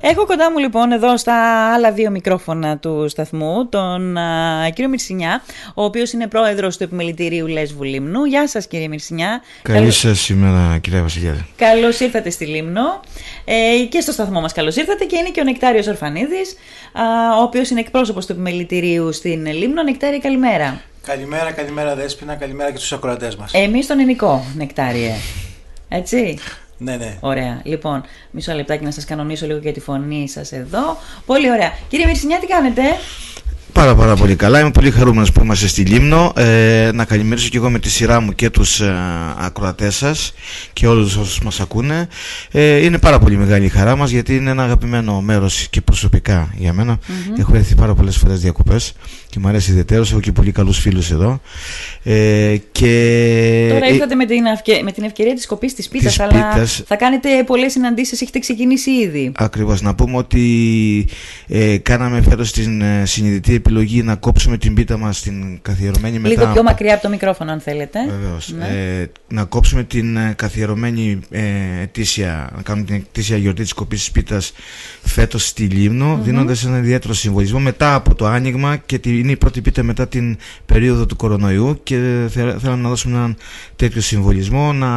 Έχω κοντά μου λοιπόν εδώ στα άλλα δύο μικρόφωνα του σταθμού τον α, κύριο Μυρσινιά, ο οποίος είναι πρόεδρος του Επιμελητηρίου Λέσβου Λίμνου. Γεια σας, κύριε Μυρσινιά. Καλή Καλώς... σας σήμερα, κυρία Βασιλιάδη. Καλώς ήρθατε στη Λίμνο ε, και στο σταθμό μας. Καλώς ήρθατε. Και είναι και ο Νεκτάριος Ορφανίδης, ο οποίος είναι εκπρόσωπος του Επιμελητηρίου στην Λίμνο. Νεκτάρια, καλημέρα. Καλημέρα, καλημέρα Δέσποινα, καλημέρα και στους ακροατές μας. Εμείς τον ελληνικό, Νεκτάριε. Έτσι. Ναι, ναι. Ωραία. Λοιπόν, μισό λεπτάκι να σας κανονίσω λίγο για τη φωνή σας εδώ. Πολύ ωραία. Κύριε Μυρσινιά, τι κάνετε; Πάρα πάρα πολύ καλά. Είμαι πολύ χαρούμενος που είμαστε στη Λίμνο. Ε, να καλημερίσω και εγώ με τη σειρά μου και τους ε, ακροατές σας και όλους όσους μας ακούνε. Ε, είναι πάρα πολύ μεγάλη η χαρά μας γιατί είναι ένα αγαπημένο μέρος και προσωπικά για μένα. Mm-hmm. Έχω έρθει πάρα πολλές φορές διακοπές και μου αρέσει ιδιαίτερως. Έχω και πολύ καλούς φίλους εδώ. Ε, και... Τώρα ε, ήρθατε με την, ευκαι... με την ευκαιρία της κοπής της πίτας, αλλά θα κάνετε πολλές συναντήσεις, έχετε ξεκινήσει ήδη. Ακριβώς. Να πούμε ότι ε, κάναμε φέτος την ε, συνειδητή επιλογή να κόψουμε την πίτα μας στην καθιερωμένη μετά... Λίγο πιο μακριά από το μικρόφωνο αν θέλετε. Βεβαίως. Ναι. Ε, να κόψουμε την ε, καθιερωμένη ε, ετήσια, να κάνουμε την ετήσια γιορτή της κοπής της πίτας φέτος στη Λίμνο, mm-hmm. δίνοντας ένα ιδιαίτερο συμβολισμό μετά από το άνοιγμα και είναι η πρώτη πίτα μετά την περίοδο του κορονοϊού και θέλαμε να δώσουμε έναν τέτοιο συμβολισμό, να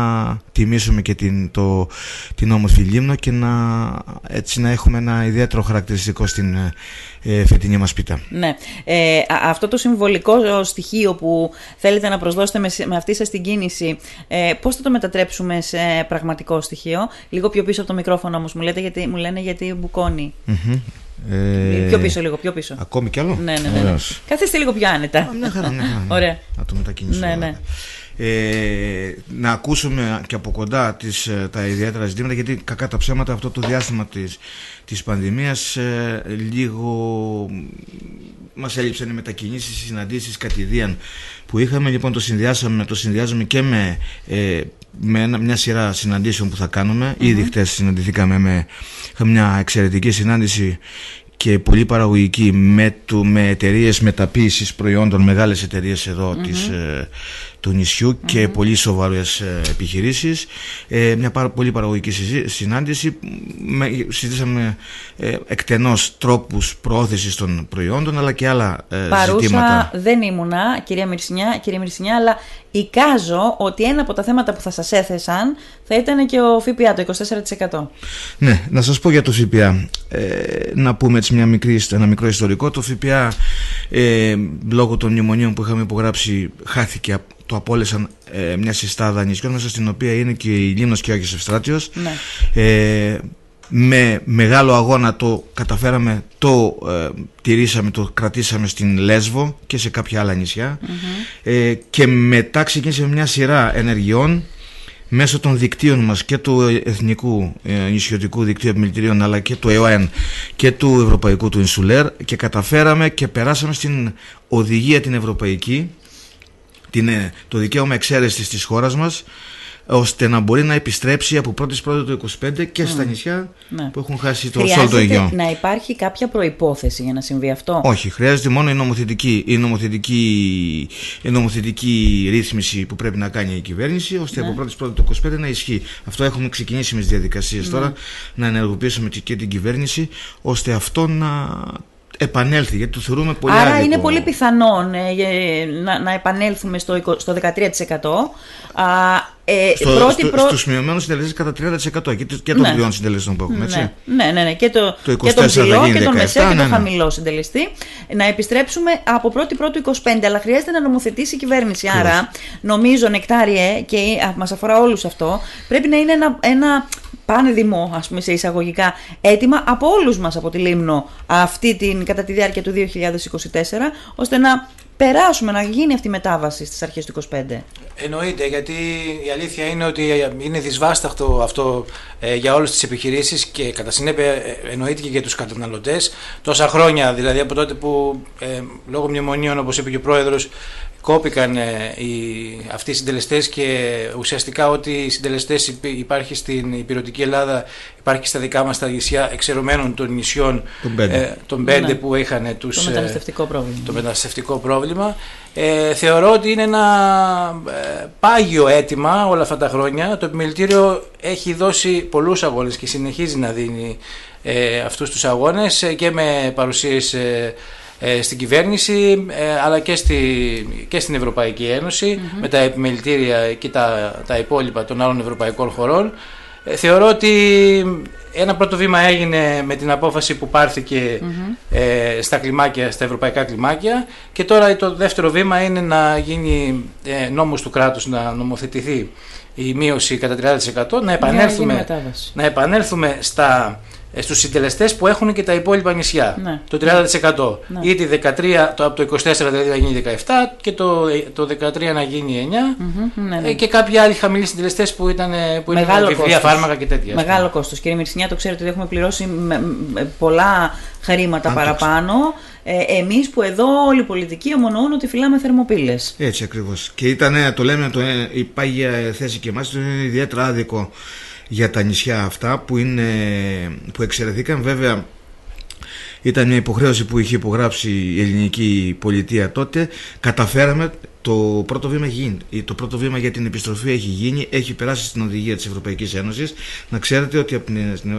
τιμήσουμε και την, το, την όμορφη Λίμνο και να, έτσι να έχουμε ένα ιδιαίτερο χαρακτηριστικό στην ε, φετινή μας πίτα. Ναι. Ε, αυτό το συμβολικό στοιχείο που θέλετε να προσδώσετε με, με αυτή σας την κίνηση, ε, πώς θα το μετατρέψουμε σε πραγματικό στοιχείο; Λίγο πιο πίσω από το μικρόφωνο όμως μου, λέτε, γιατί, μου λένε γιατί μπουκώνει. Mm-hmm. Ε... Πιο πίσω λίγο, πιο πίσω. Ακόμη κι άλλο; Ναι, ναι, ναι. ναι. Καθίστε λίγο πιο άνετα. Ναι, χαρά, ναι, χαρά. Ωραία. Να το μετακινήσουμε. Ναι, ναι. Ε, να ακούσουμε και από κοντά τις, ε, τα ιδιαίτερα ζητήματα γιατί κακά τα ψέματα αυτό το διάστημα της, της πανδημίας ε, λίγο μας έλειψαν οι μετακινήσεις, οι συναντήσεις κατηδίαν που είχαμε λοιπόν το συνδυάσαμε, το συνδυάζουμε και με, ε, με μια σειρά συναντήσεων που θα κάνουμε mm-hmm. ήδη χτες συναντηθήκαμε με μια εξαιρετική συνάντηση και πολύ παραγωγική με, του, με εταιρείες μεταποίησης προϊόντων, μεγάλες εταιρείες εδώ mm-hmm. της, ε, του νησιου και πολύ σοβαρές ε, επιχειρήσεις. Ε, μια πάρα, πολύ παραγωγική συνάντηση. Με, συζητήσαμε ε, εκτενώς τρόπους προώθησης των προϊόντων αλλά και άλλα ε, Παρούσα, ζητήματα. δεν ήμουνα, κυρία Μυρσινιά, κυρία Μυρσινιά, αλλά εικάζω ότι ένα από τα θέματα που θα σας έθεσαν θα ήταν και ο ΦΠΑ, το 24%. Ναι, να σας πω για το ΦΠΑ. Ε, να πούμε έτσι μια μικρή, ένα μικρό ιστορικό. Το ΦΠΑ ε, λόγω των μνημονίων που είχαμε υπογράψει χάθηκε το απόλυσαν ε, μια συστάδα νησιών μέσα στην οποία είναι και η Λίμνος και ο Άγιος Ευστράτιος. Ναι. ε, με μεγάλο αγώνα το καταφέραμε, το ε, τηρήσαμε, το κρατήσαμε στην Λέσβο και σε κάποια άλλα ε, και μετά ξεκίνησε μια σειρά ενεργειών μέσω των δικτύων μας και του Εθνικού ε, Νησιωτικού Δικτύου Επιμελητηρίων αλλά και του ΕΟΕΝ και του Ευρωπαϊκού του Ινσουλέρ. Και καταφέραμε και περάσαμε στην οδηγία την Ευρωπαϊκή την, ε, το δικαίωμα εξαίρεσης της χώρας μας ώστε να μπορεί να επιστρέψει από 1η Πρώτη του 25 και στα νησιά ναι. που έχουν χάσει το σόλ το Αιγαίο. να υπάρχει κάποια προϋπόθεση για να συμβεί αυτό; Όχι, χρειάζεται μόνο η νομοθετική, η νομοθετική, η νομοθετική ρύθμιση που πρέπει να κάνει η κυβέρνηση ώστε ναι. από 1η Πρώτη του 25 να ισχύει. Αυτό έχουμε ξεκινήσει με τις διαδικασίες ναι. τώρα να ενεργοποιήσουμε και την κυβέρνηση ώστε αυτό να επανέλθει, γιατί το θεωρούμε πολύ Άρα είναι πολύ πιθανόν ε, να, να επανέλθουμε στο, στο 13%. Α, ε, στο, πρώτη, στο, Στους μειωμένους συντελεστές κατά 30% και, και των ναι. συντελεστών που έχουμε, έτσι. Ναι, ναι, ναι, και, το, το και τον ψηλό και τον μεσαίο και τον ναι, ναι. χαμηλό συντελεστή. Να επιστρέψουμε από 1η Πρώτου 25, αλλά χρειάζεται να νομοθετήσει η κυβέρνηση. Άρα, νομίζω, Νεκτάριε, και μας αφορά όλους αυτό, πρέπει να είναι ένα, ένα πανεδημό, ας πούμε σε εισαγωγικά, έτοιμα από όλους μας από τη Λίμνο αυτή την, κατά τη διάρκεια του 2024, ώστε να περάσουμε, να γίνει αυτή η μετάβαση στις αρχές του 25. Εννοείται, γιατί η αλήθεια είναι ότι είναι δυσβάσταχτο αυτό ε, για όλες τις επιχειρήσεις και κατά συνέπεια ε, εννοείται και για τους καταναλωτές. Τόσα χρόνια, δηλαδή από τότε που ε, λόγω μνημονίων, όπως είπε και ο Πρόεδρος, κόπηκαν ε, οι, αυτοί οι συντελεστές και ουσιαστικά ότι οι συντελεστές υπάρχει στην υπηρετική Ελλάδα υπάρχει στα δικά μας τα νησιά εξαιρωμένων των νησιών των πέντε, ε, που είχαν τους, το μεταναστευτικό πρόβλημα. Το μεταναστευτικό πρόβλημα. Ε, θεωρώ ότι είναι ένα ε, πάγιο αίτημα όλα αυτά τα χρόνια. Το επιμελητήριο έχει δώσει πολλούς αγώνες και συνεχίζει να δίνει ε, αυτούς τους αγώνες και με παρουσίες ε, στην κυβέρνηση ε, αλλά και, στη, και στην Ευρωπαϊκή με τα επιμελητήρια και τα, τα υπόλοιπα των άλλων ευρωπαϊκών χωρών. Ε, θεωρώ ότι ένα πρώτο βήμα έγινε με την απόφαση που πάρθηκε στα, κλιμάκια, στα ευρωπαϊκά κλιμάκια. Και τώρα το δεύτερο βήμα είναι να γίνει ε, νόμος του κράτους να νομοθετηθεί η μείωση κατά 30% να επανέλθουμε, να επανέλθουμε στα ε, στους συντελεστές που έχουν και τα υπόλοιπα νησιά. Ναι. Το 30%. Ναι. Ή 13, το, από το 24 δηλαδή να γίνει 17 και το, το 13 να γίνει 9 ναι, ναι. Ε, και κάποιοι άλλοι χαμηλοί συντελεστές που ήταν που Μεγάλο βιβλία, φάρμακα και τέτοια. Μεγάλο κόστος. Κύριε Μυρσινιά, το ξέρετε ότι έχουμε πληρώσει με, πολλά χρήματα παραπάνω. Ε, εμείς που εδώ όλοι οι πολιτικοί ομονοούν ότι φυλάμε θερμοπύλες. Έτσι ακριβώς. Και ήταν, το λέμε, το, η πάγια θέση και εμάς είναι ιδιαίτερα άδικο για τα νησιά αυτά που, είναι, που εξαιρεθήκαν βέβαια ήταν μια υποχρέωση που είχε υπογράψει η ελληνική πολιτεία τότε καταφέραμε το πρώτο βήμα έχει γίνει. Το πρώτο βήμα για την επιστροφή έχει γίνει, έχει περάσει στην οδηγία της Ευρωπαϊκής Ένωσης. Να ξέρετε ότι από,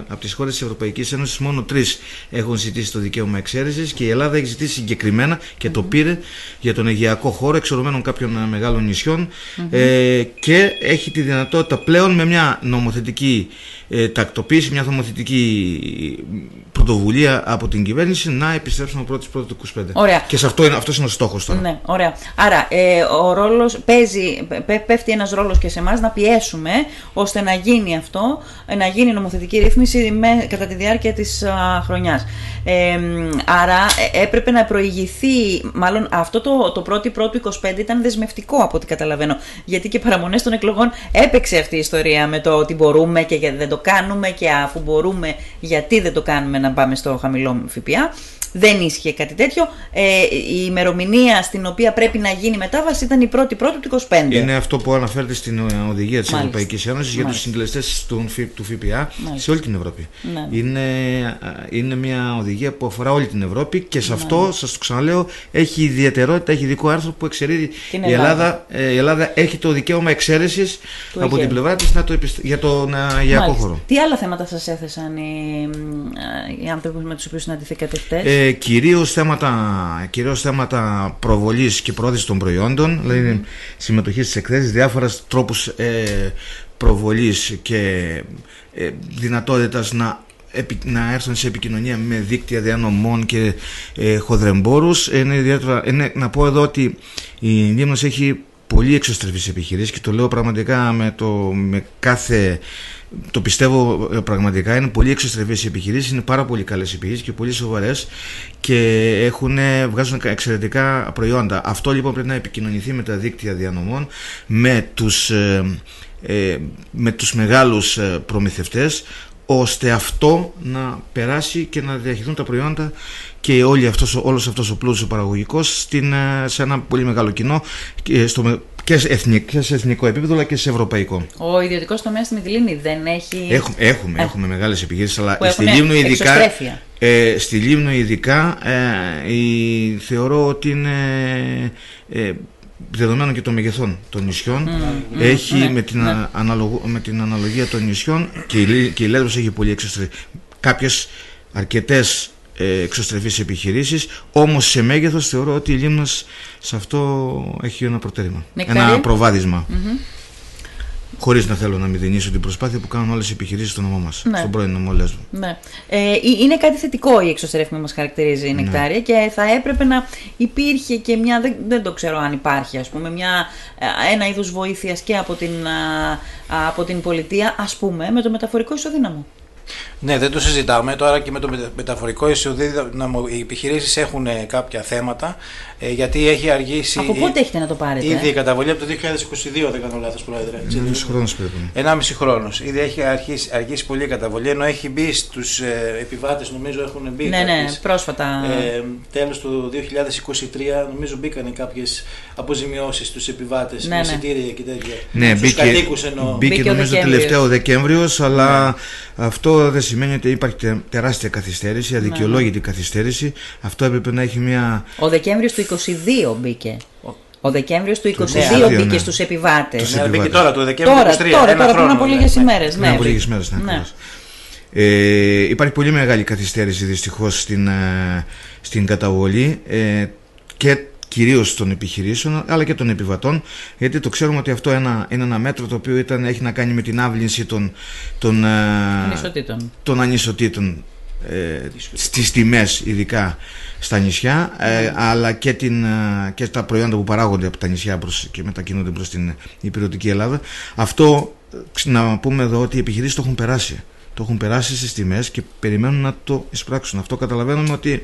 από τις χώρες της Ευρωπαϊκής Ένωσης μόνο τρεις έχουν ζητήσει το δικαίωμα εξαίρεσης και η Ελλάδα έχει ζητήσει συγκεκριμένα και το πήρε για τον Αιγιακό χώρο εξορωμένων κάποιων μεγάλων νησιών ε, και έχει τη δυνατότητα πλέον με μια νομοθετική ε, τακτοποίηση, μια νομοθετική πρωτοβουλία από την κυβέρνηση να επιστρέψουμε πρώτη πρώτη του 25. Ωραία. Και σε αυτό είναι, αυτός είναι ο στόχος τώρα. Ναι, ωραία. Άρα, ε, ο ρόλος, παίζει, πέφτει ένας ρόλος και σε εμάς να πιέσουμε ώστε να γίνει αυτό, να γίνει νομοθετική ρύθμιση με, κατά τη διάρκεια της χρονιάς. Ε, άρα, ε, έπρεπε να προηγηθεί, μάλλον αυτό το, το πρώτη πρώτου 25 ήταν δεσμευτικό από ό,τι καταλαβαίνω. Γιατί και παραμονές των εκλογών έπαιξε αυτή η ιστορία με το ότι μπορούμε και γιατί δεν το κάνουμε και αφού μπορούμε γιατί δεν το κάνουμε να πάμε στο χαμηλό ΦΠΑ. Δεν ίσχυε κάτι τέτοιο. Ε, η ημερομηνία στην οποία πρέπει να γίνει μετάβαση ήταν η 1η Πρώτη του 25. Είναι αυτό που αναφέρεται στην οδηγία της Ευρωπαϊκής Ένωσης για τους συντελεστέ του ΦΠΑ σε όλη την Ευρώπη. Ναι. Είναι, είναι μια οδηγία που αφορά όλη την Ευρώπη και σε αυτό, σας το ξαναλέω, έχει ιδιαιτερότητα, έχει ειδικό άρθρο που εξαιρεί η Ελλάδα. Ε, η Ελλάδα έχει το δικαίωμα εξαίρεσης από την πλευρά της για τον αγιακό χώρο. Τι άλλα θέματα σας έθεσαν οι, οι άνθρωποι με τους οποίους συναντηθήκατε χτε. Ε, κυρίως, θέματα, κυρίως θέματα προβολής και πρόθεση των προϊόντων, δηλαδή συμμετοχής στις εκθέσεις, διάφορα τρόπους ε, προβολής και ε, δυνατότητας να να έρθουν σε επικοινωνία με δίκτυα διανομών και ε, χοδρεμπόρους. Είναι είναι, να πω εδώ ότι η Λίμνος έχει πολύ εξωστρεφείς επιχειρήσεις και το λέω πραγματικά με, το, με κάθε το πιστεύω ε, πραγματικά είναι πολύ εξωστρεφείς οι επιχειρήσεις είναι πάρα πολύ καλές επιχειρήσεις και πολύ σοβαρές και έχουν, βγάζουν εξαιρετικά προϊόντα. Αυτό λοιπόν πρέπει να επικοινωνηθεί με τα δίκτυα διανομών με τους, ε, ε με τους μεγάλους ε, προμηθευτές ώστε αυτό να περάσει και να διαχειριστούν τα προϊόντα και όλη αυτός, όλος αυτός ο πλούτος ο παραγωγικός στην, σε ένα πολύ μεγάλο κοινό και στο, και σε, εθνικό, σε εθνικό επίπεδο αλλά και σε ευρωπαϊκό. Ο ιδιωτικός τομέας στη Μυτιλίνη δεν έχει. Έχουμε, έχουμε, ε. έχουμε μεγάλες επιχειρήσει, αλλά στη Λίμνο ειδικά. Ε, στη Λίμνο ειδικά ε, η, θεωρώ ότι είναι. Ε, δεδομένων και των μεγεθών των νησιών έχει ναι, με, την ναι. με την αναλογία των νησιών και η, και η έχει πολύ εξωστρεφή κάποιες αρκετές ε, εξωστρεφείς επιχειρήσεις όμως σε μέγεθος θεωρώ ότι η Λίμνος σε αυτό έχει ένα προτέρημα ένα προβάδισμα Χωρίς να θέλω να μηδενίσω την προσπάθεια που κάνουν όλες οι επιχειρήσεις στο νομό μας, ναι. στον πρώην νομό Λέσβο. Ναι. Ε, είναι κάτι θετικό η εξωστρέφη που μας χαρακτηρίζει η ναι. Νεκτάρια και θα έπρεπε να υπήρχε και μια. Δεν, δεν το ξέρω αν υπάρχει, ας πούμε, μια, ε, ένα είδο βοήθειας και από την, από την πολιτεία, ας πούμε, με το μεταφορικό ισοδύναμο. Ναι, δεν το συζητάμε. Τώρα και με το μεταφορικό ισοδύναμο οι επιχειρήσεις έχουν κάποια θέματα ε, γιατί έχει αργήσει. Από πότε έχετε να το πάρετε; Ήδη η καταβολή από το 2022, δεν κάνω λάθος, Πρόεδρε. Ένας μισή χρόνος πρέπει. Ένα μισή χρόνος. Ήδη έχει αργήσει, αργήσει πολύ η καταβολή ενώ έχει μπει στους ε, επιβάτες, νομίζω έχουν μπει. Ναι, ναι, πρόσφατα. Ε, Τέλος του 2023, νομίζω μπήκαν κάποιες αποζημιώσεις στους επιβάτες ναι, με ναι. εισιτήρια και τέτοια. Ναι, μπήκε, ενώ... μπήκε, μπήκε νομίζω τελευταίο Δεκέμβριος, αλλά ναι. Αυτό δεν σημαίνει ότι υπάρχει τεράστια καθυστέρηση, αδικαιολόγητη ναι. καθυστέρηση. Αυτό έπρεπε να έχει μια. Ο Δεκέμβριος του 22 μπήκε. Ο Δεκέμβριος του 22 ναι, μπήκε ναι. στους επιβάτες. Ναι, μπήκε τώρα το Δεκέμβριο του 23. Τώρα, τώρα πριν από λίγες ημέρες. Ναι, από λίγες μέρε, ναι. Ε, υπάρχει πολύ μεγάλη καθυστέρηση δυστυχώς στην, ε, στην καταβολή ε, και κυρίως των επιχειρήσεων αλλά και των επιβατών γιατί το ξέρουμε ότι αυτό ένα, είναι ένα μέτρο το οποίο ήταν, έχει να κάνει με την άβλυνση των, των, ανισοτήτων. των ανισοτήτων ε, στις τιμές ειδικά στα νησιά ε, αλλά και, την, ε, και τα προϊόντα που παράγονται από τα νησιά προς, και μετακινούνται προς την υπηρετική Ελλάδα. Αυτό να πούμε εδώ ότι οι επιχειρήσεις το έχουν περάσει το έχουν περάσει στις τιμές και περιμένουν να το εισπράξουν. Αυτό καταλαβαίνουμε ότι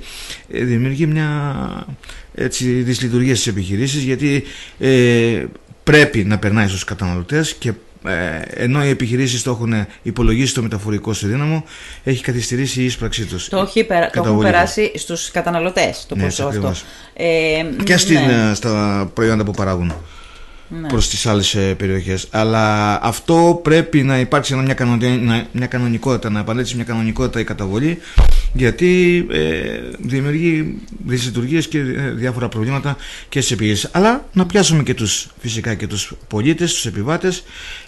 ε, δημιουργεί μια έτσι, δυσλειτουργία στις επιχειρήσεις γιατί ε, πρέπει να περνάει στους καταναλωτές και ε, ενώ οι επιχειρήσεις το έχουν υπολογίσει το μεταφορικό στο δύναμο έχει καθυστερήσει η εισπραξή τους. Το, έχει περα... το έχουν περάσει στους καταναλωτές το ναι, ποσό αυτό. Ε, και στην, ναι. στα προϊόντα που παράγουν ναι. προς τις άλλες ε, περιοχές. Αλλά αυτό πρέπει να υπάρξει μια, μια κανονικότητα να επανέλθει μια κανονικότητα η καταβολή γιατί ε, δημιουργεί δυσλειτουργίες και ε, διάφορα προβλήματα και στις επιχειρήσεις αλλά να πιάσουμε και τους φυσικά και τους πολίτες, τους επιβάτες.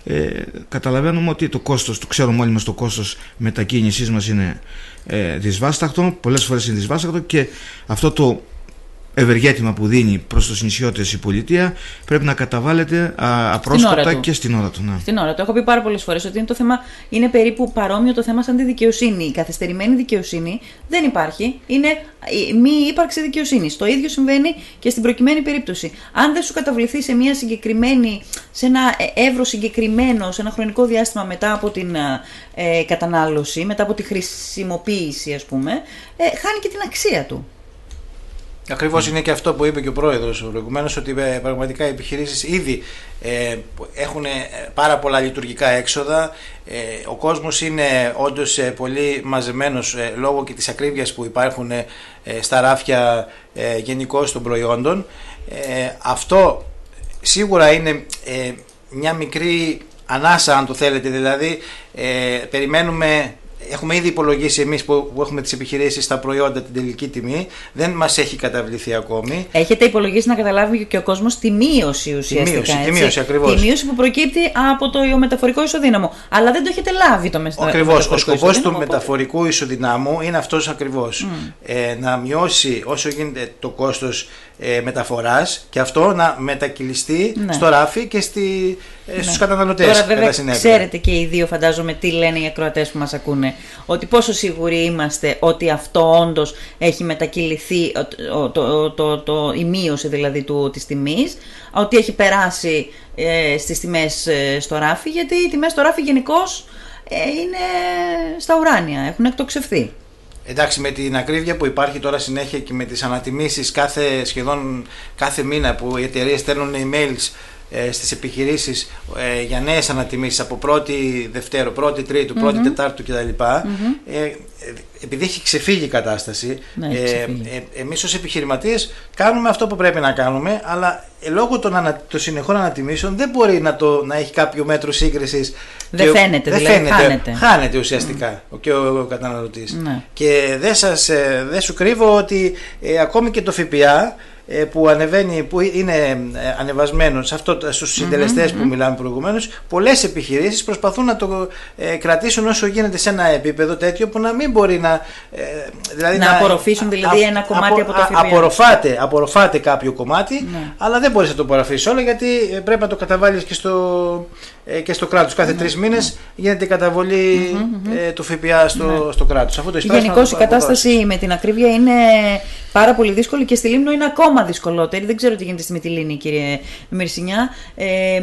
Ε, καταλαβαίνουμε ότι το κόστος, το ξέρουμε όλοι μας το κόστος μετακίνησής μας είναι ε, δυσβάσταχτο, πολλές φορές είναι δυσβάσταχτο και αυτό το ευεργέτημα που δίνει προς τους νησιώτες η πολιτεία πρέπει να καταβάλλεται απρόσκοπτα και στην ώρα του. Ναι. Στην ώρα του. Έχω πει πάρα πολλές φορές ότι είναι το θέμα είναι περίπου παρόμοιο το θέμα σαν τη δικαιοσύνη. Η καθυστερημένη δικαιοσύνη δεν υπάρχει. Είναι μη ύπαρξη δικαιοσύνης. Το ίδιο συμβαίνει και στην προκειμένη περίπτωση. Αν δεν σου καταβληθεί σε μια συγκεκριμένη, σε ένα εύρο συγκεκριμένο, σε ένα χρονικό διάστημα μετά από την ε, κατανάλωση, μετά από τη χρησιμοποίηση ας πούμε, ε, χάνει και την αξία του. Ακριβώς είναι και αυτό που είπε και ο πρόεδρος προηγουμένως, ότι ε, πραγματικά οι επιχειρήσεις ήδη ε, έχουν ε, πάρα πολλά λειτουργικά έξοδα. Ε, ο κόσμος είναι όντως πολύ μαζεμένος λόγω και της ακρίβειας που υπάρχουν στα ράφια γενικώ των προϊόντων. αυτό σίγουρα είναι μια μικρή ανάσα, αν το θέλετε, δηλαδή περιμένουμε έχουμε ήδη υπολογίσει εμείς που, έχουμε τις επιχειρήσεις στα προϊόντα την τελική τιμή. Δεν μας έχει καταβληθεί ακόμη. Έχετε υπολογίσει να καταλάβει και ο κόσμος τη μείωση ουσιαστικά. Τη μείωση, τη μείωση ακριβώς. Τη μείωση που προκύπτει από το μεταφορικό ισοδύναμο. Αλλά δεν το έχετε λάβει το μεταφορικό Ακριβώς. Ο σκοπός του μεταφορικού ισοδυνάμου είναι αυτός ακριβώς. Ε, να μειώσει όσο γίνεται το κόστος ε, μεταφοράς και αυτό να μετακυλιστεί ναι. στο ράφι και στη, ε, ναι. στους καταναλωτές. Τώρα βέβαια ξέρετε και οι δύο φαντάζομαι τι λένε οι ακροατές που μας ακούνε ότι πόσο σίγουροι είμαστε ότι αυτό όντως έχει μετακυληθεί το, το, το, η μείωση δηλαδή του, της τιμής ότι έχει περάσει ε, στις τιμές ε, στο ράφι γιατί οι τιμές στο ράφι γενικώς ε, είναι στα ουράνια, έχουν εκτοξευθεί. Εντάξει, με την ακρίβεια που υπάρχει τώρα συνέχεια και με τις ανατιμήσεις κάθε, σχεδόν κάθε μήνα που οι εταιρείες στέλνουν emails ε, στις επιχειρήσεις ε, για νέες ανατιμήσεις από πρώτη Δευτέρο, πρώτη Τρίτου, πρώτη mm-hmm. Τετάρτου κτλ. Ε, επειδή έχει ξεφύγει η κατάσταση, ναι, ε, ε, εμείς ως επιχειρηματίες κάνουμε αυτό που πρέπει να κάνουμε, αλλά ε, λόγω των, ανα, των συνεχών ανατιμήσεων δεν μπορεί να, το, να έχει κάποιο μέτρο σύγκρισης. Δεν φαίνεται, δηλαδή, φαίνεται, χάνεται. Χάνεται ουσιαστικά mm. και ο, ο καταναλωτής. Ναι. Και δεν, σας, ε, δεν σου κρύβω ότι ακόμη και το ΦΠΑ ε, που ανεβαίνει, που είναι ε, ανεβασμένος σε αυτό, στους συντελεστες που μιλάμε προηγουμένως, πολλές επιχειρήσεις προσπαθούν να το ε, κρατήσουν όσο γίνεται σε ένα επίπεδο τέτοιο που να μην μπορεί να... δηλαδή να, να απορροφήσουν δηλαδή ένα κομμάτι από το ΦΠΑ. Απορροφάτε, απορροφάτε κάποιο κομμάτι, ναι. αλλά δεν μπορείς να το απορροφήσεις όλο γιατί πρέπει να το καταβάλεις και στο, και στο κράτος. Κάθε ναι. τρεις μήνες γίνεται η καταβολή του ΦΠΑ στο, ναι. στο κράτος. Γενικώς η κατάσταση με την ακρίβεια είναι πάρα πολύ δύσκολη και στη Λίμνο είναι ακόμα δυσκολότερη. Δεν ξέρω τι γίνεται στη Μυτιλίνη, κύριε Μυρσινιά. Ε, ε,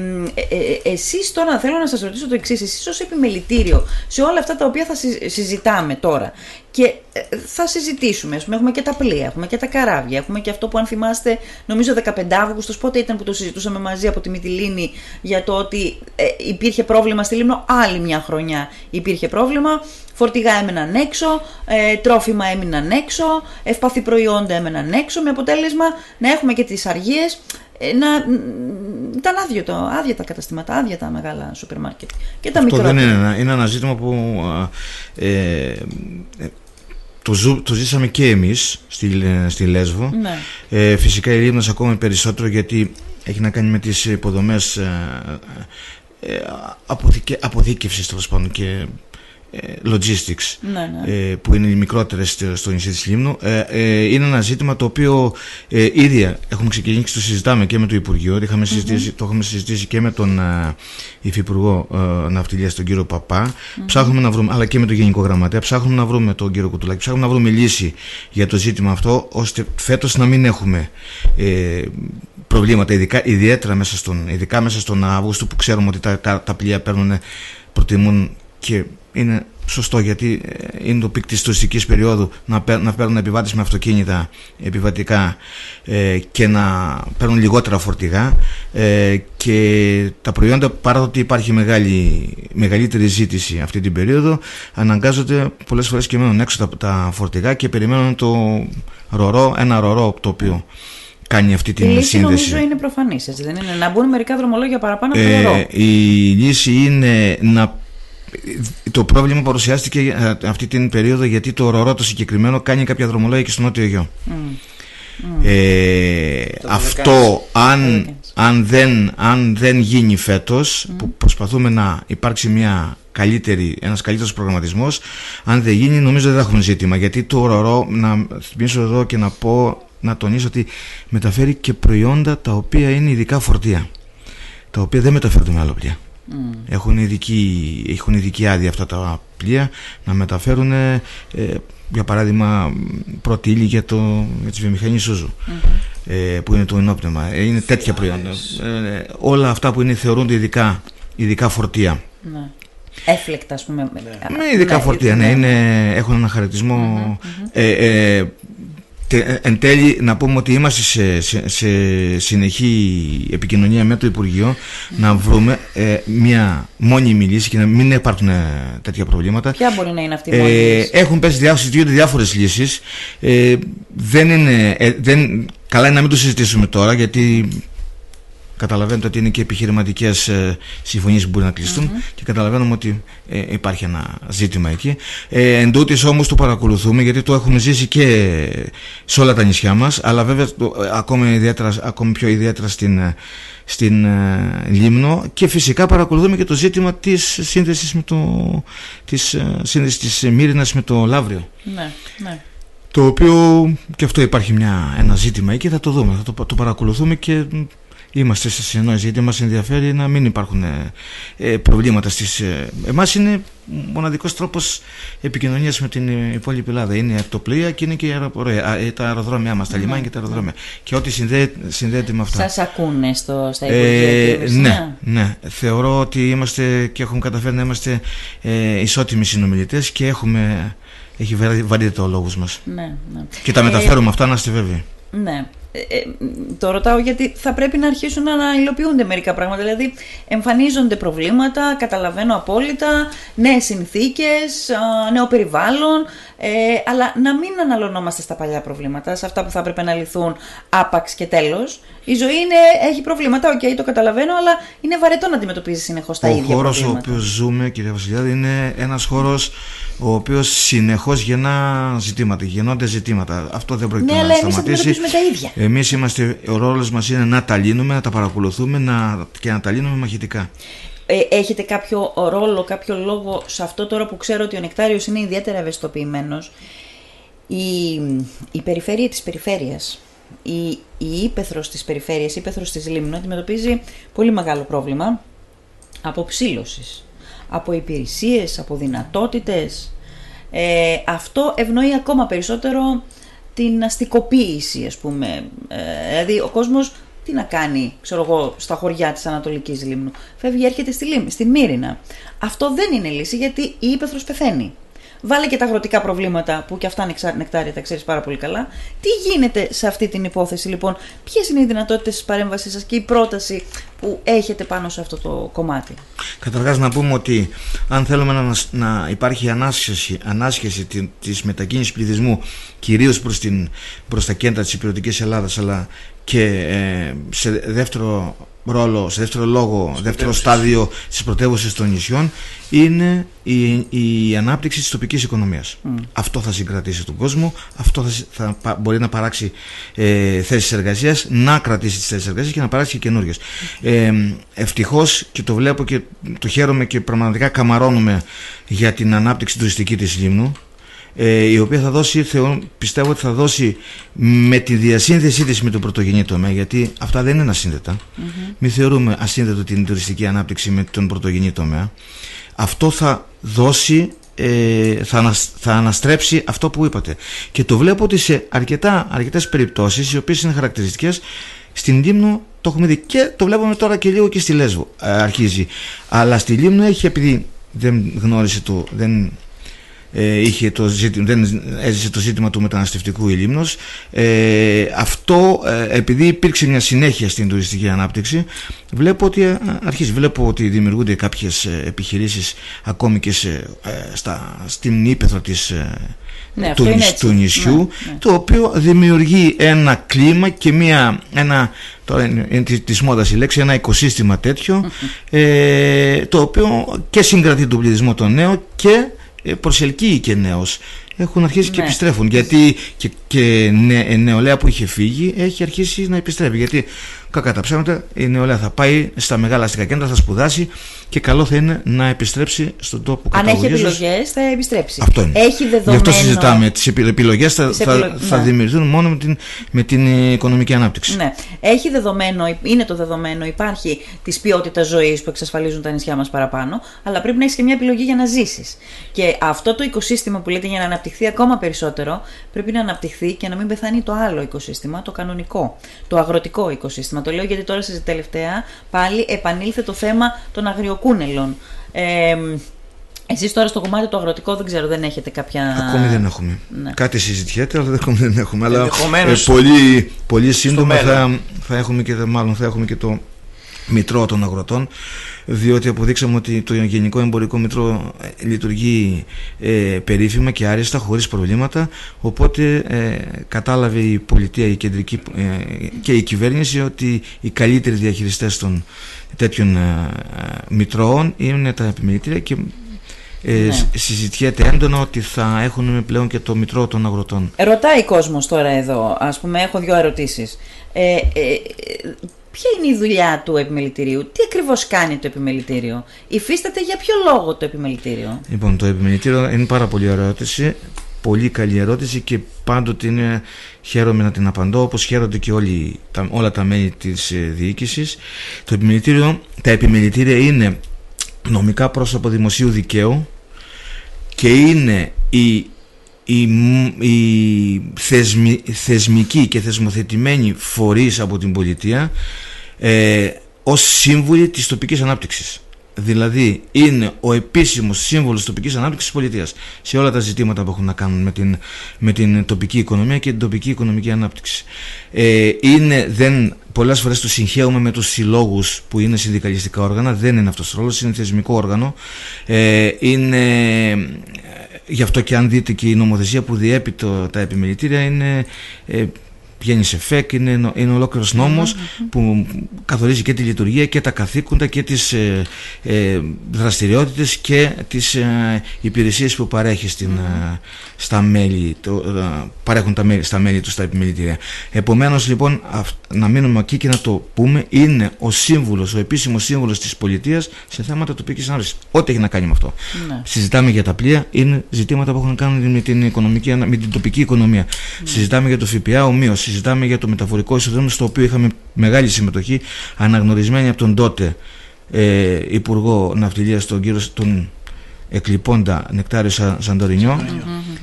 ε, εσείς τώρα θέλω να σας ρωτήσω το εξής. Εσείς ως επιμελητήριο σε όλα αυτά τα οποία θα συζητάμε τώρα και ε, θα συζητήσουμε. Ας πούμε, έχουμε και τα πλοία, έχουμε και τα καράβια, έχουμε και αυτό που αν θυμάστε, νομίζω 15 Αύγουστος, πότε ήταν που το συζητούσαμε μαζί από τη Μυτιλίνη για το ότι ε, υπήρχε πρόβλημα στη Λίμνο. Άλλη μια χρονιά υπήρχε πρόβλημα. Φορτηγά έμεναν έξω, ε, τρόφιμα έμειναν έξω, ευπαθή προϊόντα έμεναν έξω, με αποτέλεσμα να έχουμε και τις αργίες ε, να ήταν άδειο το, άδεια τα καταστήματα, άδεια τα μεγάλα σούπερ μάρκετ και τα Αυτό δεν είναι ένα, είναι ένα ζήτημα που ε, το, το ζήσαμε και εμείς στη, στη Λέσβο. Ναι. Ε, φυσικά η Λίμνος ακόμη περισσότερο γιατί έχει να κάνει με τις υποδομές ε, ε, αποθήκευσης τέλος πάντων και ε, logistics ναι, ναι. Ε, που είναι οι μικρότερες στο νησί της Λίμνου ε, είναι ένα ζήτημα το οποίο ήδη έχουμε ξεκινήσει και το συζητάμε και με το Υπουργείο. Είχαμε συζητήσει, το έχουμε συζητήσει και με τον Υφυπουργό Ναυτιλίας τον κύριο Παπά. Ψάχνουμε να βρούμε, αλλά και με τον Γενικό Γραμματέα ψάχνουμε να βρούμε τον κύριο Κουτουλάκη ψάχνουμε να βρούμε λύση για το ζήτημα αυτό ώστε φέτος να μην έχουμε προβλήματα ειδικά, ιδιαίτερα μέσα στον, ειδικά μέσα στον Αύγουστο που ξέρουμε ότι τα, τα, τα πλοία παίρνουν προτιμούν και είναι σωστό γιατί ε, είναι το peak της τουριστικής περίοδου να, να παίρνουν επιβάτες με αυτοκίνητα επιβατικά ε, και να παίρνουν λιγότερα φορτηγά ε, και τα προϊόντα παρά ότι υπάρχει μεγάλη, μεγαλύτερη ζήτηση αυτή την περίοδο αναγκάζονται πολλές φορές και μένουν έξω τα, τα φορτηγά και περιμένουν το ρορό, ένα ρορό το οποίο κάνει αυτή την η λύση σύνδεση. νομίζω είναι προφανής, έτσι δεν είναι; Να μπουν μερικά δρομολόγια παραπάνω από το ρορό. Η λύση είναι να το πρόβλημα παρουσιάστηκε ε, αυτή την περίοδο γιατί το ορορό το συγκεκριμένο κάνει κάποια δρομολόγια και στο Νότιο Αιγαίο. Ε, αυτό αν, αν, δεν, αν δεν γίνει φέτος που προσπαθούμε να υπάρξει μια καλύτερη, ένας καλύτερος προγραμματισμός αν δεν γίνει νομίζω δεν θα έχουμε ζήτημα. Γιατί το ορορό να θυμίσω εδώ και να πω να τονίσω ότι μεταφέρει και προϊόντα τα οποία είναι ειδικά φορτία τα οποία δεν μεταφέρουν με άλλο πλοία. Mm. Έχουν, ειδική, έχουν ειδική άδεια αυτά τα πλοία να μεταφέρουν ε, για παράδειγμα πρώτη ύλη για, το, για τη βιομηχανία Σούζου ε, που είναι το ενόπνευμα ε, είναι τέτοια προϊόντα ε, όλα αυτά που είναι θεωρούνται ειδικά, ειδικά φορτία ναι. Έφλεκτα, ας πούμε. Ναι, ειδικά ναι, φορτία, ναι, είναι, έχουν ένα χαρακτηρισμό ε, εν τέλει να πούμε ότι είμαστε σε, σε, σε συνεχή επικοινωνία με το Υπουργείο να βρούμε ε, μια μόνιμη λύση και να μην υπάρχουν ε, τέτοια προβλήματα. Ποια μπορεί να είναι αυτή η μόνιμη λύση; Έχουν πέσει διάφορες, διάφορες λύσεις. δεν είναι, δεν, καλά είναι να μην το συζητήσουμε τώρα γιατί Καταλαβαίνετε ότι είναι και επιχειρηματικές ε, συμφωνίες που μπορεί να κλειστούν και καταλαβαίνουμε ότι ε, υπάρχει ένα ζήτημα εκεί. Ε, Εν τούτης όμως το παρακολουθούμε γιατί το έχουμε ζήσει και σε όλα τα νησιά μας αλλά βέβαια το, ακόμη, ιδιαίτερα, ακόμη πιο ιδιαίτερα στην, ε, στην ε, Λίμνο και φυσικά παρακολουθούμε και το ζήτημα της σύνδεσης με το, της, σύνδεσης της Μύρινας με το Λαύριο. Ναι, ναι. Το οποίο και αυτό υπάρχει μια, ένα ζήτημα εκεί θα το δούμε, θα το, το παρακολουθούμε και είμαστε σε συνεννόηση γιατί μας ενδιαφέρει να μην υπάρχουν ε, ε προβλήματα στις... Ε, εμάς είναι μοναδικός τρόπος επικοινωνίας με την υπόλοιπη Ελλάδα είναι το πλοία και είναι και ε, τα αεροδρόμια μας, τα λιμάνια και τα αεροδρόμια και ό,τι συνδέεται, με αυτά. Σας ακούνε στο, στα Υπουργεία ε, ναι, ναι, θεωρώ ότι είμαστε και έχουμε καταφέρει να είμαστε ε, ισότιμοι συνομιλητές και έχουμε έχει βαρύτητα ο λόγος μας. Ναι, ναι. Και τα μεταφέρουμε αυτά να είστε βέβαιοι. Ναι. Ε, ε, το ρωτάω γιατί θα πρέπει να αρχίσουν να υλοποιούνται μερικά πράγματα. Δηλαδή, εμφανίζονται προβλήματα, καταλαβαίνω απόλυτα, νέες συνθήκες, νέο περιβάλλον, ε, αλλά να μην αναλωνόμαστε στα παλιά προβλήματα, σε αυτά που θα έπρεπε να λυθούν άπαξ και τέλος. Η ζωή είναι, έχει προβλήματα, οκ, το καταλαβαίνω, αλλά είναι βαρετό να αντιμετωπίζεις συνεχώς τα ο ίδια χώρος προβλήματα. Ο χώρο ο οποίος ζούμε, κύριε Βασιλιάδη, είναι ένας χώρος ο οποίος συνεχώς γεννά ζητήματα, γεννώνται ζητήματα. Αυτό δεν πρόκειται ναι, να αλλά σταματήσει. Εμείς τα ίδια. Εμείς είμαστε, ο ρόλος μας είναι να τα λύνουμε, να τα παρακολουθούμε να, και να τα λύνουμε μαχητικά. Ε, έχετε κάποιο ρόλο, κάποιο λόγο σε αυτό τώρα που ξέρω ότι ο Νεκτάριος είναι ιδιαίτερα ευαισθητοποιημένος; Η, η περιφέρεια της περιφέρειας, η, η ύπεθρος της περιφέρειας, η ύπεθρος της Λίμνου αντιμετωπίζει πολύ μεγάλο πρόβλημα από ψήλωσης, από υπηρεσίες, από δυνατότητες. Ε, αυτό ευνοεί ακόμα περισσότερο την αστικοποίηση ας πούμε. Ε, δηλαδή ο κόσμος τι να κάνει, ξέρω εγώ, στα χωριά της Ανατολικής Λίμνου. Φεύγει, έρχεται στη, Λίμνη, στη Μύρινα. Αυτό δεν είναι λύση γιατί η ύπεθρος πεθαίνει. Βάλε και τα αγροτικά προβλήματα που και αυτά νεκτάρια τα ξέρεις πάρα πολύ καλά. Τι γίνεται σε αυτή την υπόθεση λοιπόν, ποιες είναι οι δυνατότητες της παρέμβασής σας και η πρόταση που έχετε πάνω σε αυτό το κομμάτι; Καταρχάς να πούμε ότι αν θέλουμε να, να υπάρχει ανάσχεση, ανάσχεση τη μετακίνησης πληθυσμού κυρίως προς προς τα κέντρα της υπηρετικής Ελλάδας αλλά και ε, σε δεύτερο ρόλο, σε δεύτερο λόγο, δεύτερο στάδιο στις πρωτεύουσες των νησιών είναι η, η ανάπτυξη της τοπικής οικονομίας. Αυτό θα συγκρατήσει τον κόσμο, αυτό θα, θα μπορεί να παράξει ε, θέσεις εργασίας, να κρατήσει τις θέσεις εργασίας και να παράξει και καινούργιες. Ε, ευτυχώς και το βλέπω και το χαίρομαι και πραγματικά καμαρώνουμε για την ανάπτυξη τουριστική της Λίμνου ε, η οποία θα δώσει, θεω, πιστεύω ότι θα δώσει με τη διασύνδεσή της με τον πρωτογενή τομέα, γιατί αυτά δεν είναι ασύνδετα. Mm-hmm. Μην θεωρούμε ασύνδετο την τουριστική ανάπτυξη με τον πρωτογενή τομέα. Αυτό θα δώσει ε, θα, θα αναστρέψει αυτό που είπατε. Και το βλέπω ότι σε αρκετά, αρκετές περιπτώσεις, οι οποίες είναι χαρακτηριστικές, στην Λίμνο το έχουμε δει και το βλέπουμε τώρα και λίγο και στη Λέσβο ε, αρχίζει. Αλλά στη Λίμνο έχει επειδή δεν γνώρισε το, δεν ε, είχε το ζήτημα, δεν έζησε το ζήτημα του μεταναστευτικού η ε, αυτό ε, επειδή υπήρξε μια συνέχεια στην τουριστική ανάπτυξη βλέπω ότι ε, αρχίζει. Βλέπω ότι δημιουργούνται κάποιες επιχειρήσεις ακόμη και σε, στα, στην ύπεθρο της ναι, του, του νησιού ναι, ναι. το οποίο δημιουργεί ένα κλίμα και μια, ένα τώρα είναι της μόδας η λέξη ένα οικοσύστημα τέτοιο ε, το οποίο και συγκρατεί τον πληθυσμό των νέων και ε, προσελκύει και νέος έχουν αρχίσει και ναι. επιστρέφουν γιατί και, και νεολαία που είχε φύγει έχει αρχίσει να επιστρέφει γιατί κακά τα ψέματα η νεολαία θα πάει στα μεγάλα αστικά κέντρα θα σπουδάσει και καλό θα είναι να επιστρέψει στον τόπο Αν έχει επιλογές, θα επιστρέψει. Αυτό είναι. Έχει δεδομένο... Γι' αυτό συζητάμε. Τις επιλογές θα, θα, θα ναι. δημιουργηθούν μόνο με την, με την οικονομική ανάπτυξη. Ναι. Έχει δεδομένο, είναι το δεδομένο, υπάρχει της ποιότητας ζωής που εξασφαλίζουν τα νησιά μας παραπάνω, αλλά πρέπει να έχεις και μια επιλογή για να ζήσεις. Και αυτό το οικοσύστημα που λέτε για να αναπτυχθεί ακόμα περισσότερο, πρέπει να αναπτυχθεί και να μην πεθάνει το άλλο οικοσύστημα, το κανονικό, το αγροτικό οικοσύστημα. Το λέω γιατί τώρα στη τελευταία πάλι επανήλθε το θέμα των αγριοκών κούνελων. Ε, εσείς τώρα στο κομμάτι του αγροτικό δεν ξέρω, δεν έχετε κάποια... Ακόμη δεν έχουμε. Ναι. Κάτι συζητιέται, αλλά ακόμη δεν έχουμε. Αλλά ε, πολύ, πολύ σύντομα θα, θα, έχουμε και, μάλλον θα έχουμε και το μητρό των αγροτών διότι αποδείξαμε ότι το Γενικό Εμπορικό Μητρό ε, λειτουργεί ε, περίφημα και άριστα χωρίς προβλήματα οπότε ε, κατάλαβε η πολιτεία η κεντρική, ε, και η κυβέρνηση ότι οι καλύτεροι διαχειριστές των τέτοιων ε, μητρώων είναι τα επιμελητήρια και ε, ναι. συζητιέται έντονα ότι θα έχουν πλέον και το μητρό των αγροτών. Ρωτάει κόσμος τώρα εδώ, ας πούμε έχω δύο ερωτήσεις. Ε, ε, ποια είναι η δουλειά του επιμελητηρίου, τι ακριβώς κάνει το επιμελητήριο, υφίσταται για ποιο λόγο το επιμελητήριο; Λοιπόν, το επιμελητήριο είναι πάρα πολύ ερώτηση, πολύ καλή ερώτηση και πάντοτε είναι, χαίρομαι να την απαντώ όπως χαίρονται και όλοι, τα, όλα τα μέλη της ε, διοίκησης. Το επιμελητήριο, τα επιμελητήρια είναι νομικά πρόσωπο δημοσίου δικαίου και είναι η, η, η θεσμι, θεσμική και θεσμοθετημένη φορείς από την πολιτεία ε, ως σύμβουλοι της τοπικής ανάπτυξης. Δηλαδή είναι ο επίσημος σύμβολος τοπικής ανάπτυξης της πολιτείας σε όλα τα ζητήματα που έχουν να κάνουν με την, με την τοπική οικονομία και την τοπική οικονομική ανάπτυξη. Ε, είναι, δεν, πολλές φορές το συγχαίουμε με τους συλλόγους που είναι συνδικαλιστικά όργανα, δεν είναι αυτός ο ρόλος, είναι θεσμικό όργανο. Ε, είναι, γι' αυτό και αν δείτε και η νομοθεσία που διέπει το, τα επιμελητήρια είναι ε, πηγαίνει σε ΦΕΚ, είναι, είναι ολόκληρος που καθορίζει και τη λειτουργία και τα καθήκοντα και τις ε, ε δραστηριότητες και τις ε, υπηρεσίες που παρέχει στην, ε, στα μέλη, το, παρέχουν τα μέλη, στα μέλη τους στα επιμελητήρια. Επομένως λοιπόν να μείνουμε εκεί και να το πούμε είναι ο σύμβουλος, ο επίσημος σύμβουλος της πολιτείας σε θέματα τοπικής ανάπτυξης. Ό,τι έχει να κάνει με αυτό. Ναι. Συζητάμε για τα πλοία, είναι ζητήματα που έχουν να κάνουν με την, οικονομική, με την τοπική οικονομία. Ναι. Συζητάμε για το ΦΠΑ ομοίως συζητάμε για το μεταφορικό εισοδήμα στο οποίο είχαμε μεγάλη συμμετοχή αναγνωρισμένη από τον τότε ε, Υπουργό Ναυτιλίας τον κύριο τον εκλειπώντα Νεκτάριο Σαντορινιό.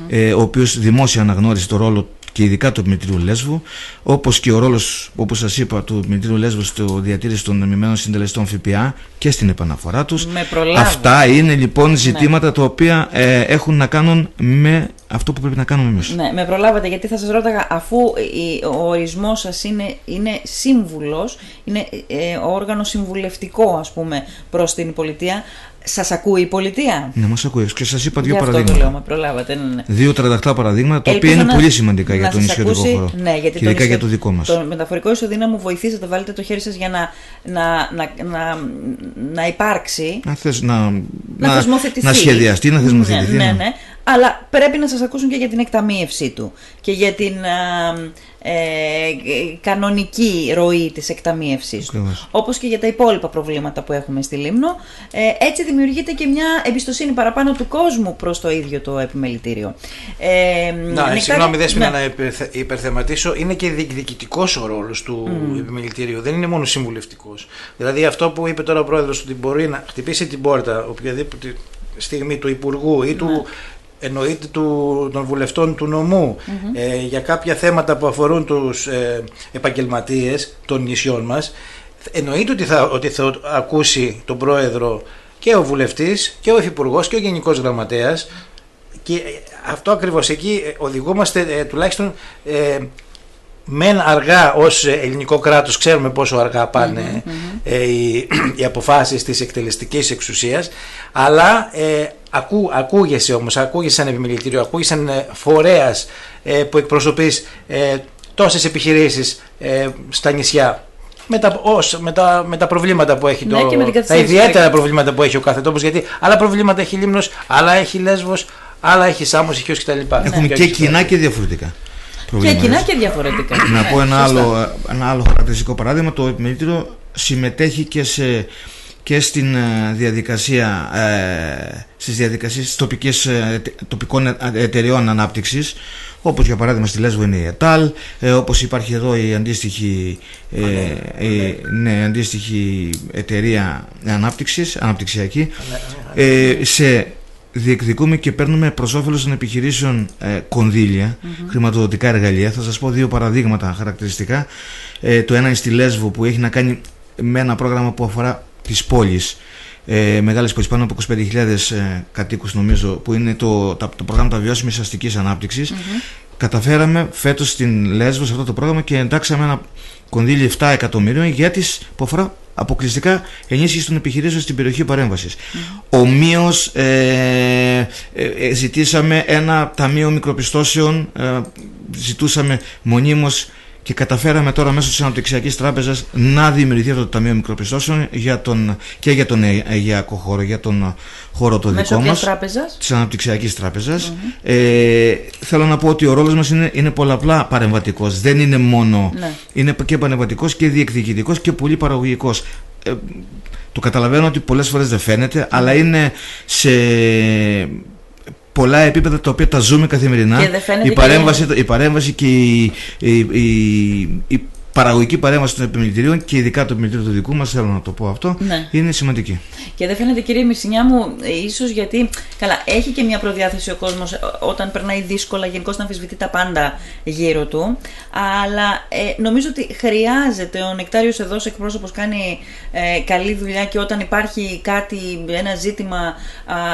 ε, ο οποίος δημόσια αναγνώρισε το ρόλο και ειδικά του επιμελητηρίου Λέσβου, όπως και ο ρόλος, όπως σας είπα, του επιμελητηρίου Λέσβου στο διατήρηση των νομιμένων συντελεστών ΦΠΑ και στην επαναφορά τους. Αυτά είναι λοιπόν ναι. ζητήματα τα οποία ε, έχουν να κάνουν με αυτό που πρέπει να κάνουμε εμείς. Ναι, με προλάβατε γιατί θα σας ρώταγα, αφού ο ορισμός σας είναι, είναι σύμβουλος, είναι ε, όργανο συμβουλευτικό, ας πούμε, προς την πολιτεία, Σας ακούει η πολιτεία; Ναι, μας ακούει. Και σας είπα δύο παραδείγματα. Αυτό το λέω, με προλάβατε. Ναι, ναι. Δύο τρανταχτά παραδείγματα, τα οποία είναι να, πολύ σημαντικά για τον νησιωτικό χώρο. Ναι, γιατί και ειδικά για το δικό μας. Το μεταφορικό ισοδύναμο βοηθήσατε, βάλετε το χέρι σας για να, να, να, να, να υπάρξει. Να, θες, να, να, να, να σχεδιαστεί, να θεσμοθετηθεί. Ναι, ναι, ναι. Αλλά πρέπει να σας ακούσουν και για την εκταμείευσή του και για την ε, κανονική ροή της εκταμείευσής του. Όπως και για τα υπόλοιπα προβλήματα που έχουμε στη Λίμνο. Ε, έτσι δημιουργείται και μια εμπιστοσύνη παραπάνω του κόσμου προς το ίδιο το επιμελητήριο. Ε, να, νεκτά... συγγνώμη Δέσποινα ναι. να υπερθεματίσω, είναι και διοικητικός ο ρόλος του mm. επιμελητήριου, δεν είναι μόνο συμβουλευτικός. Δηλαδή αυτό που είπε τώρα ο πρόεδρος ότι μπορεί να χτυπήσει την πόρτα οποιαδήποτε στιγμή του Υπουργού ή του ναι εννοείται του, των βουλευτών του νομου ε, για κάποια θέματα που αφορούν τους ε, επαγγελματίες των νησιών μας. Εννοείται ότι θα, ότι θα ακούσει τον πρόεδρο και ο βουλευτής και ο υφυπουργός και ο γενικός γραμματέας. Και αυτό ακριβώς εκεί οδηγούμαστε ε, τουλάχιστον ε, μεν αργά ως ελληνικό κράτος ξέρουμε πόσο αργά ε, οι, οι αποφάσεις της εκτελεστικής εξουσίας αλλά ε, ακού, ακούγεσαι όμως, ακούγεσαι σαν επιμελητήριο, ακούγεσαι σαν ε, φορέας ε, που εκπροσωπείς ε, τόσες επιχειρήσεις ε, στα νησιά με τα, ως, με, τα, με τα προβλήματα που έχει ναι, το, τα ιδιαίτερα προβλήματα που έχει ο κάθε τόπος γιατί άλλα προβλήματα έχει Λίμνος, άλλα έχει Λέσβος, άλλα έχει Σάμος, έχει κτλ. Έχουμε και, και κοινά και διαφορετικά. Και κοινά και διαφορετικά. Να πω ένα άλλο, ένα άλλο χαρακτηριστικό παράδειγμα. Το επιμελήτηριο συμμετέχει και, σε, και στην ε, διαδικασία, ε, στις διαδικασίες τοπικές, ε, τοπικών εταιριών ανάπτυξης όπως για παράδειγμα στη Λέσβο είναι η ΕΤΑΛ, ε, όπως υπάρχει εδώ η αντίστοιχη, ε, η, ναι, αντίστοιχη εταιρεία ανάπτυξης, αναπτυξιακή, ε, σε διεκδικούμε και παίρνουμε προς όφελος των επιχειρήσεων ε, κονδύλια, χρηματοδοτικά εργαλεία. Θα σας πω δύο παραδείγματα χαρακτηριστικά. Ε, το ένα είναι στη Λέσβο που έχει να κάνει με ένα πρόγραμμα που αφορά τις πόλεις. Ε, μεγάλες πόλεις πάνω από 25.000 ε, κατοίκους νομίζω που είναι το, τα, το πρόγραμμα τα βιώσιμης αστικής ανάπτυξης καταφέραμε φέτος στην Λέσβο σε αυτό το πρόγραμμα και εντάξαμε ένα κονδύλι 7 εκατομμυρίων για τις που αφορά αποκλειστικά ενίσχυσης των επιχειρήσεων στην περιοχή παρέμβασης. Mm. Ομοίω ε, ε, ε, ζητήσαμε ένα ταμείο μικροπιστώσεων, ε, ζητούσαμε μονίμως και καταφέραμε τώρα μέσω της Αναπτυξιακής Τράπεζας να δημιουργηθεί αυτό το Ταμείο Μικροπιστώσεων για τον, και για τον Αιγαιακό χώρο, για τον χώρο το δικό μας. Της Αναπτυξιακής Τράπεζας. Ε, θέλω να πω ότι ο ρόλος μας είναι, είναι πολλαπλά παρεμβατικός. Δεν είναι μόνο. Ναι. Είναι και παρεμβατικός και διεκδικητικός και πολύ παραγωγικός. Ε, το καταλαβαίνω ότι πολλές φορές δεν φαίνεται, αλλά είναι σε πολλά επίπεδα τα οποία τα ζούμε καθημερινά. η, παρέμβαση, η παρέμβαση και η, η, η, παραγωγική παρέμβαση των επιμελητηρίων και ειδικά το επιμελητήριο του δικού μας, θέλω να το πω αυτό, ναι. είναι σημαντική. Και δεν φαίνεται, κύριε Μισινιά μου, ίσως γιατί. Καλά, έχει και μια προδιάθεση ο κόσμος όταν περνάει δύσκολα, γενικώς να αμφισβητεί τα πάντα γύρω του. Αλλά ε, νομίζω ότι χρειάζεται ο Νεκτάριος εδώ, εκπρόσωπος, κάνει ε, καλή δουλειά και όταν υπάρχει κάτι, ένα ζήτημα,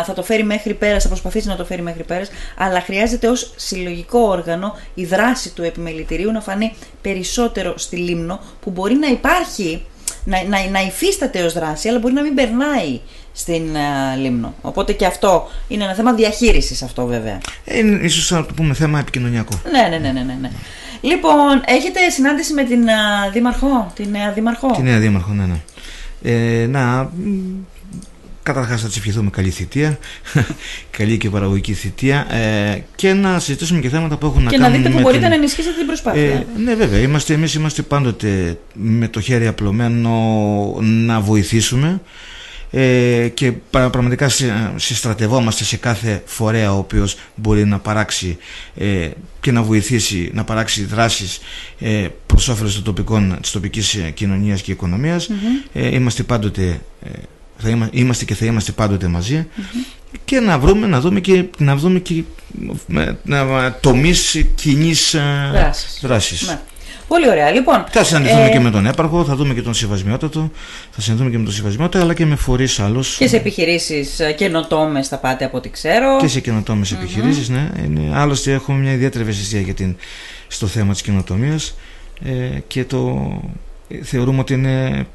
θα το φέρει μέχρι πέρας, θα προσπαθήσει να το φέρει μέχρι πέρας. Αλλά χρειάζεται ως συλλογικό όργανο η δράση του επιμελητηρίου να φανεί περισσότερο στη Λίμνο που μπορεί να υπάρχει, να, να, να υφίσταται ως δράση, αλλά μπορεί να μην περνάει στην uh, Λίμνο. Οπότε και αυτό είναι ένα θέμα διαχείρισης αυτό βέβαια. Ε, είναι ίσως να το πούμε θέμα επικοινωνιακό. Ναι, ναι, ναι, ναι, ναι. ναι. Λοιπόν, έχετε συνάντηση με την uh, Δήμαρχο, την νέα Δήμαρχο; Την νέα Δήμαρχο, ναι, ναι. Ε, να Καταρχάς, θα τη ευχηθούμε καλή θητεία, καλή και παραγωγική θητεία ε, και να συζητήσουμε και θέματα που έχουν και να κάνουν. Και να δείτε που μπορείτε την... να ενισχύσετε την προσπάθεια. Ε, ναι, βέβαια. Είμαστε, εμείς είμαστε πάντοτε με το χέρι απλωμένο να βοηθήσουμε ε, και πραγματικά συστρατευόμαστε σε κάθε φορέα ο οποίος μπορεί να παράξει ε, και να βοηθήσει να παράξει δράσεις ε, προς όφελος των τοπικών, της τοπικής κοινωνίας και οικονομίας. Mm-hmm. Ε, είμαστε πάντοτε θα είμαστε και θα είμαστε πάντοτε και να βρούμε, να δούμε και, να δούμε και να, τομείς κοινής δράσης. Ναι. Πολύ ωραία. Λοιπόν, θα συναντηθούμε ε... και με τον έπαρχο, θα δούμε και τον συμβασμιότατο, θα συναντηθούμε και με τον συμβασμιότατο, αλλά και με φορείς άλλους. Και σε επιχειρήσεις ε, καινοτόμες θα πάτε από ό,τι ξέρω. Και σε καινοτόμες mm-hmm. επιχειρήσεις, ναι. Είναι, άλλωστε, έχουμε μια ιδιαίτερη ευαισθησία για την, στο θέμα της καινοτομίας ε, και το ε, θεωρούμε ότι είναι,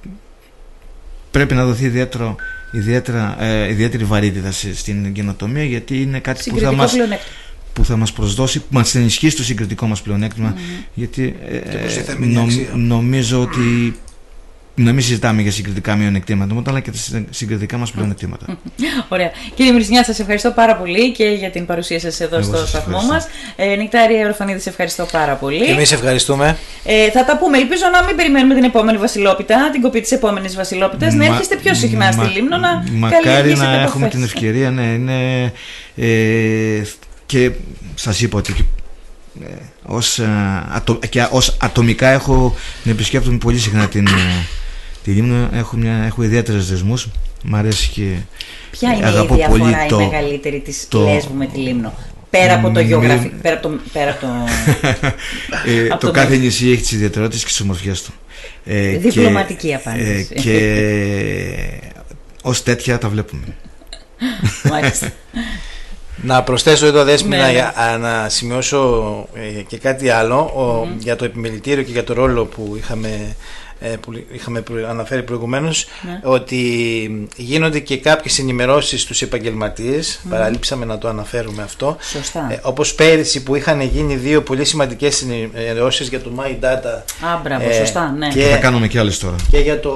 πρέπει να δοθεί ιδιαίτερο, ιδιαίτερα, ε, ιδιαίτερη βαρύτητα στην καινοτομία γιατί είναι κάτι που θα μας που θα μας προσδώσει, που μας ενισχύσει το συγκριτικό μας πλεονέκτημα γιατί ε, νομίζω ότι να μην συζητάμε για συγκριτικά μειονεκτήματα, αλλά και τα συγκριτικά μας πλεονεκτήματα. Ωραία. Κύριε Μυρισνιά, σας ευχαριστώ πάρα πολύ και για την παρουσία σας εδώ Εγώ στο σταθμό μας. Ε, Νεκτάρια Ορφανίδη, σε ευχαριστώ πάρα πολύ. Και εμείς ευχαριστούμε. Ε, θα τα πούμε. Ελπίζω να μην περιμένουμε την επόμενη Βασιλόπιτα, την κοπή της επόμενης Βασιλόπιτας, να έρχεστε πιο συχνά στη Λίμνο να Μακάρι να έχουμε την ευκαιρία, ναι, είναι. Ε, και σας είπα ότι ε, ως, ε, ατο, και ως ατομικά έχω να επισκέπτομαι πολύ συχνά την, ε, τη Λίμνο έχω, μια, έχω ιδιαίτερες δεσμούς. Μ' αρέσει και Ποια είναι αγαπώ η διαφορά πολύ η το, μεγαλύτερη της το, Λέσβου με τη Λίμνο πέρα από το γεωγραφικό πέρα από το, πέρα από το, ε, το, το κάθε νησί έχει τις ιδιαιτερότητες και τις ομορφιές του. Ε, Διπλωματική και, απάντηση. ε, και ως τέτοια τα βλέπουμε. Μάλιστα. Να προσθέσω εδώ δέσμη ναι, ναι. να σημειώσω ε, και κάτι άλλο για το επιμελητήριο και για το ρόλο που είχαμε, ε, που είχαμε αναφέρει προηγουμένως ναι. ότι γίνονται και κάποιες ενημερώσεις στους επαγγελματίες παραλείψαμε να το αναφέρουμε αυτό Σωστά. Ε, όπως πέρυσι που είχαν γίνει δύο πολύ σημαντικές ενημερώσεις για το My Data Α, μπράβο, σωστά, ναι. και, θα κάνουμε και άλλες τώρα και για, το,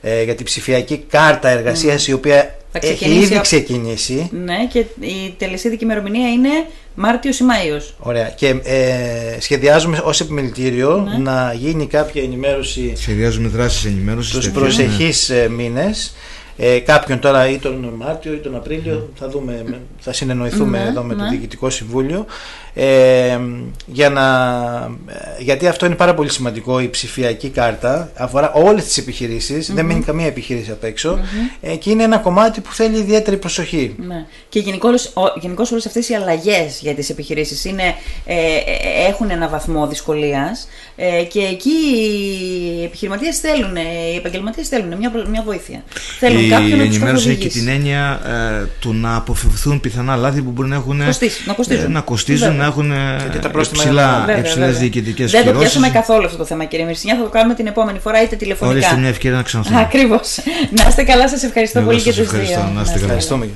ε, για τη ψηφιακή κάρτα εργασίας η οποία έχει ήδη ξεκινήσει. Ναι, και η τελεσίδικη ημερομηνία είναι Μάρτιος ή Μάιος. Ωραία. Και ε, σχεδιάζουμε ως επιμελητήριο ναι. να γίνει κάποια ενημέρωση. Σχεδιάζουμε δράσεις ενημέρωσης στους προσεχείς ναι. μήνες. Ε, κάποιον τώρα ή τον Μάρτιο ή τον Απρίλιο θα δούμε, θα συνεννοηθούμε ναι, εδώ με το ναι. Διοικητικό Συμβούλιο. Ε, για να, γιατί αυτό είναι πάρα πολύ σημαντικό η ψηφιακή κάρτα. Αφορά όλες τις επιχειρησεις δεν μένει καμία επιχείρηση απ' έξω. Ε, και είναι ένα κομμάτι που θέλει ιδιαίτερη προσοχή. Ναι. και γενικώς όλες αυτές οι αλλαγές για τις επιχειρήσεις είναι, ε, ε, έχουν ένα βαθμό δυσκολίας ε, και εκεί οι επιχειρηματίες θέλουν, οι επαγγελματίες θέλουν μια, μια βοήθεια θέλουν η κάποιον να τους ενημέρωση έχει και την έννοια ε, του να αποφευθούν πιθανά λάθη που μπορεί να έχουν να κοστίζουν, να κοστίζουν να έχουν υψηλές διοικητικές Δεν το πιάσαμε καθόλου αυτό το θέμα, κύριε Μυρσινιά. Θα το κάνουμε την επόμενη φορά είτε τηλεφωνικά. Ορίστε μια ευκαιρία να ξαναθούμε. Ακριβώς. Να είστε καλά, σας ευχαριστώ πολύ και τους δύο. Να είστε καλά. Ευχαριστούμε